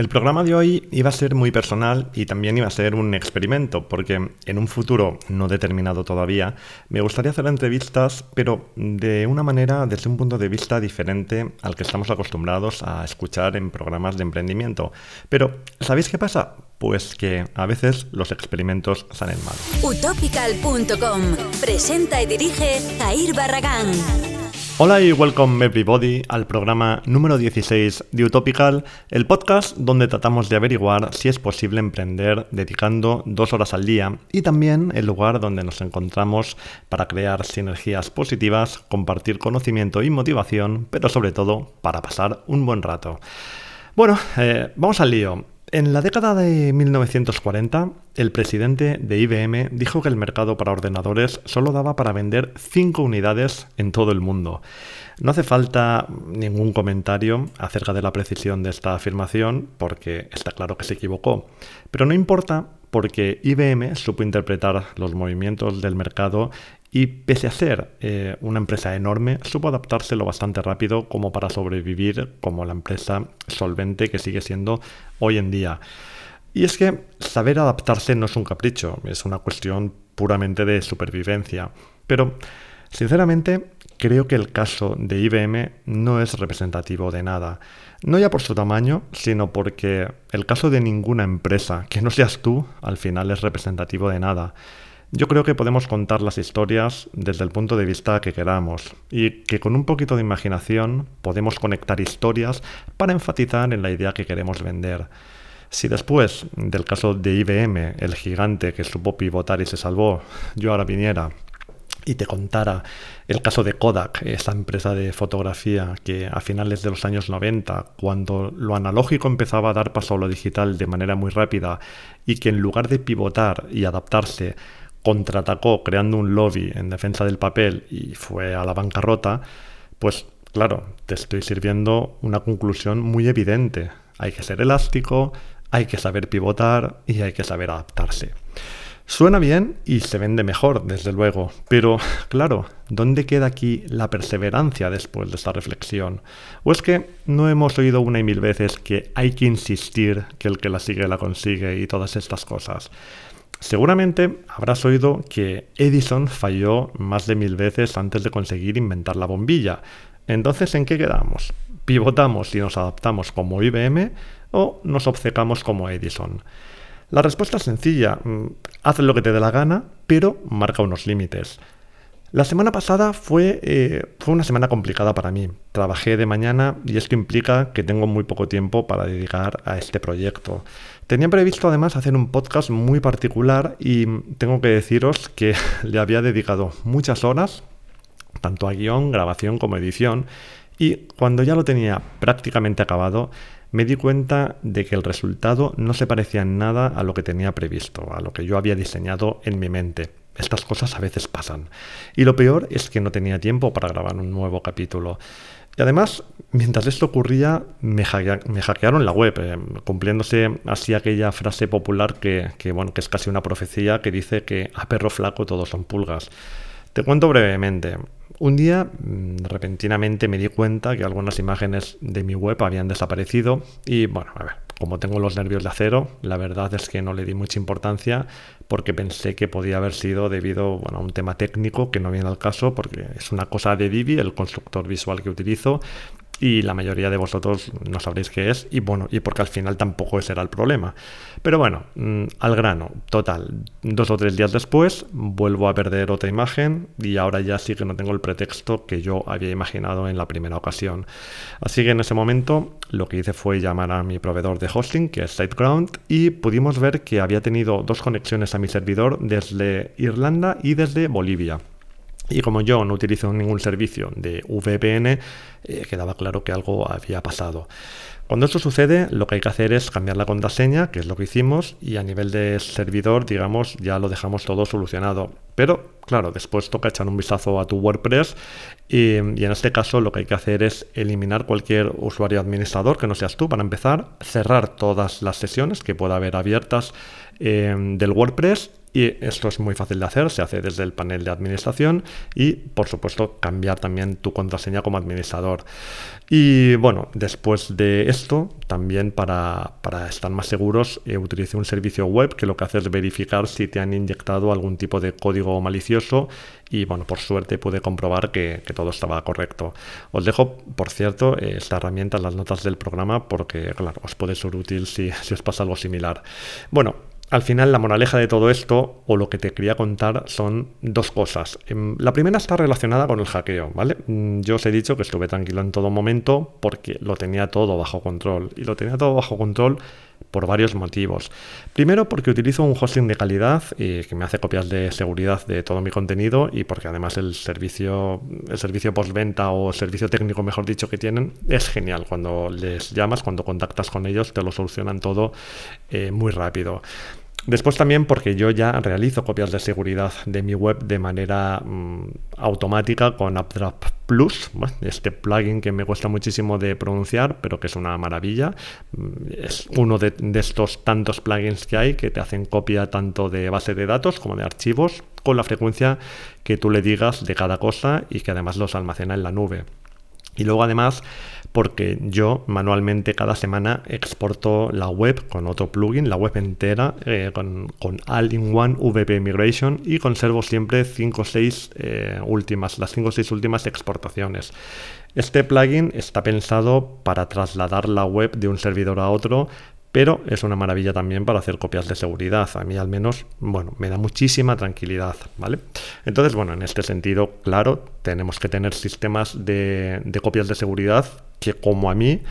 El programa de hoy iba a ser muy personal y también iba a ser un experimento, porque en un futuro no determinado todavía, me gustaría hacer entrevistas, pero de una manera, desde un punto de vista diferente al que estamos acostumbrados a escuchar en programas de emprendimiento. Pero, ¿sabéis qué pasa? Pues que a veces los experimentos salen mal. Utopical.com presenta y dirige Jair Barragán. Hola y welcome everybody al programa número 16 de Utopical, el podcast donde tratamos de averiguar si es posible emprender dedicando dos horas al día y también el lugar donde nos encontramos para crear sinergias positivas, compartir conocimiento y motivación, pero sobre todo para pasar un buen rato. Bueno, eh, vamos al lío. En la década de 1940, el presidente de IBM dijo que el mercado para ordenadores solo daba para vender 5 unidades en todo el mundo. No hace falta ningún comentario acerca de la precisión de esta afirmación, porque está claro que se equivocó. Pero no importa porque IBM supo interpretar los movimientos del mercado y pese a ser eh, una empresa enorme, supo adaptarse lo bastante rápido como para sobrevivir como la empresa solvente que sigue siendo hoy en día. Y es que saber adaptarse no es un capricho, es una cuestión puramente de supervivencia. Pero, sinceramente, creo que el caso de IBM no es representativo de nada. No ya por su tamaño, sino porque el caso de ninguna empresa, que no seas tú, al final es representativo de nada. Yo creo que podemos contar las historias desde el punto de vista que queramos y que con un poquito de imaginación podemos conectar historias para enfatizar en la idea que queremos vender. Si después del caso de IBM, el gigante que supo pivotar y se salvó, yo ahora viniera y te contara el caso de Kodak, esa empresa de fotografía que a finales de los años 90, cuando lo analógico empezaba a dar paso a lo digital de manera muy rápida y que en lugar de pivotar y adaptarse contraatacó creando un lobby en defensa del papel y fue a la bancarrota, pues claro, te estoy sirviendo una conclusión muy evidente. Hay que ser elástico, hay que saber pivotar y hay que saber adaptarse. Suena bien y se vende mejor, desde luego, pero claro, ¿dónde queda aquí la perseverancia después de esta reflexión? ¿O es que no hemos oído una y mil veces que hay que insistir que el que la sigue la consigue y todas estas cosas? Seguramente habrás oído que Edison falló más de mil veces antes de conseguir inventar la bombilla. Entonces, ¿en qué quedamos? ¿Pivotamos y nos adaptamos como IBM o nos obcecamos como Edison? La respuesta es sencilla. Mm, haz lo que te dé la gana, pero marca unos límites. La semana pasada fue, eh, fue una semana complicada para mí. Trabajé de mañana y esto implica que tengo muy poco tiempo para dedicar a este proyecto. Tenía previsto además hacer un podcast muy particular y tengo que deciros que le había dedicado muchas horas, tanto a guion, grabación como edición, y cuando ya lo tenía prácticamente acabado, me di cuenta de que el resultado no se parecía en nada a lo que tenía previsto, a lo que yo había diseñado en mi mente. Estas cosas a veces pasan. Y lo peor es que no tenía tiempo para grabar un nuevo capítulo. Y además, mientras esto ocurría, me, hackearon la web, eh, cumpliéndose así aquella frase popular que, bueno, que es casi una profecía que dice que a perro flaco todos son pulgas. Te cuento brevemente. Un día, mm, repentinamente me di cuenta que algunas imágenes de mi web habían desaparecido y, bueno, a ver, como tengo los nervios de acero, la verdad es que no le di mucha importancia porque pensé que podía haber sido debido a un tema técnico que no viene al caso porque es una cosa de Divi, el constructor visual que utilizo, y la mayoría de vosotros no sabréis qué es y bueno, y porque al final tampoco ese era el problema. Pero bueno, mm, al grano, total, dos o tres días después vuelvo a perder otra imagen y ahora ya sí que no tengo el pretexto que yo había imaginado en la primera ocasión. Así que en ese momento lo que hice fue llamar a mi proveedor de hosting, que es SiteGround, y pudimos ver que había tenido dos conexiones a mi servidor desde Irlanda y desde Bolivia. Y como yo no utilizo ningún servicio de VPN, eh, quedaba claro que algo había pasado. Cuando esto sucede, lo que hay que hacer es cambiar la contraseña, que es lo que hicimos, y a nivel de servidor, digamos, ya lo dejamos todo solucionado. Pero, claro, después toca echar un vistazo a tu WordPress y, en este caso lo que hay que hacer es eliminar cualquier usuario administrador que no seas tú para empezar, cerrar todas las sesiones que pueda haber abiertas eh, del WordPress Y esto es muy fácil de hacer, se hace desde el panel de administración y, por supuesto, cambiar también tu contraseña como administrador. Y bueno, después de esto, también para, estar más seguros, eh, utilicé un servicio web que lo que hace es verificar si te han inyectado algún tipo de código malicioso y bueno, por suerte pude comprobar que, todo estaba correcto. Os dejo, por cierto, esta herramienta en las notas del programa porque, claro, os puede ser útil si, si os pasa algo similar. Bueno, al final, la moraleja de todo esto, o lo que te quería contar, son dos cosas. Em, la primera está relacionada con el hackeo, ¿vale? Mm, yo os he dicho que estuve tranquilo en todo momento porque lo tenía todo bajo control. Y lo tenía todo bajo control por varios motivos. Primero porque utilizo un hosting de calidad y que me hace copias de seguridad de todo mi contenido y porque además el servicio, el servicio postventa o servicio técnico, mejor dicho, que tienen es genial. Cuando les llamas, cuando contactas con ellos, te lo solucionan todo eh, muy rápido. Después también porque yo ya realizo copias de seguridad de mi web de manera mm, automática con AppDrop Plus, este plugin que me cuesta muchísimo de pronunciar, pero que es una maravilla. Mm, es uno de, estos tantos plugins que hay que te hacen copia tanto de base de datos como de archivos con la frecuencia que tú le digas de cada cosa y que además los almacena en la nube. Y luego además porque yo manualmente cada semana exporto la web con otro plugin, la web entera, eh, con, All-in-One VP Migration y conservo siempre 5 o 6 eh, últimas, las 5 o 6 últimas exportaciones. Este plugin está pensado para trasladar la web de un servidor a otro pero es una maravilla también para hacer copias de seguridad. A mí al menos, bueno, me da muchísima tranquilidad, ¿vale? Entonces, bueno, en este sentido, claro, tenemos que tener sistemas de, copias de seguridad que como a mí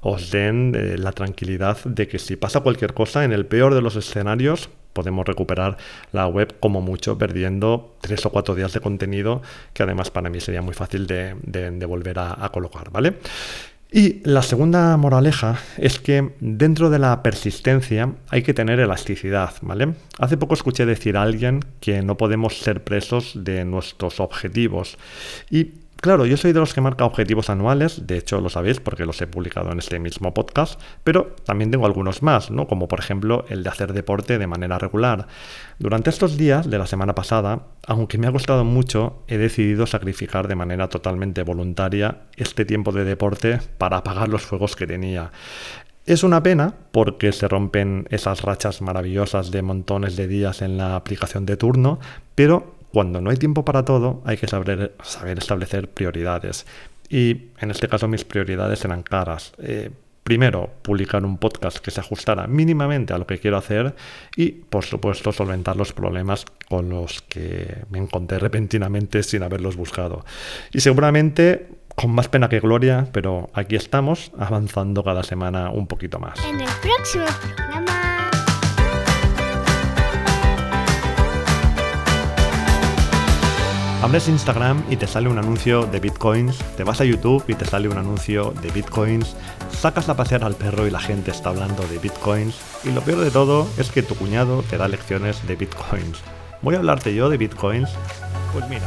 os den eh, la tranquilidad de que si pasa cualquier cosa, en el peor de los escenarios, podemos recuperar la web como mucho perdiendo tres o cuatro días de contenido que además para mí sería muy fácil de, volver a, a, colocar, ¿vale? Y la segunda moraleja es que dentro de la persistencia hay que tener elasticidad, ¿vale? Hace poco escuché decir a alguien que no podemos ser presos de nuestros objetivos y Claro, yo soy de los que marca objetivos anuales, de hecho lo sabéis porque los he publicado en este mismo podcast, pero también tengo algunos más, ¿no? como por ejemplo el de hacer deporte de manera regular. Durante estos días de la semana pasada, aunque me ha costado mucho, he decidido sacrificar de manera totalmente voluntaria este tiempo de deporte para apagar los fuegos que tenía. Es una pena porque se rompen esas rachas maravillosas de montones de días en la aplicación de turno, pero cuando no hay tiempo para todo, hay que saber, establecer prioridades. Y en este caso mis prioridades eran caras. Eh, primero, publicar un podcast que se ajustara mínimamente a lo que quiero hacer y, por supuesto, solventar los problemas con los que me encontré repentinamente sin haberlos buscado. Y seguramente con más pena que gloria, pero aquí estamos avanzando cada semana un poquito más. En el próximo programa Abres Instagram y te sale un anuncio de bitcoins, te vas a YouTube y te sale un anuncio de bitcoins, sacas a pasear al perro y la gente está hablando de bitcoins, y lo peor de todo es que tu cuñado te da lecciones de bitcoins. ¿Voy a hablarte yo de bitcoins? Pues mira.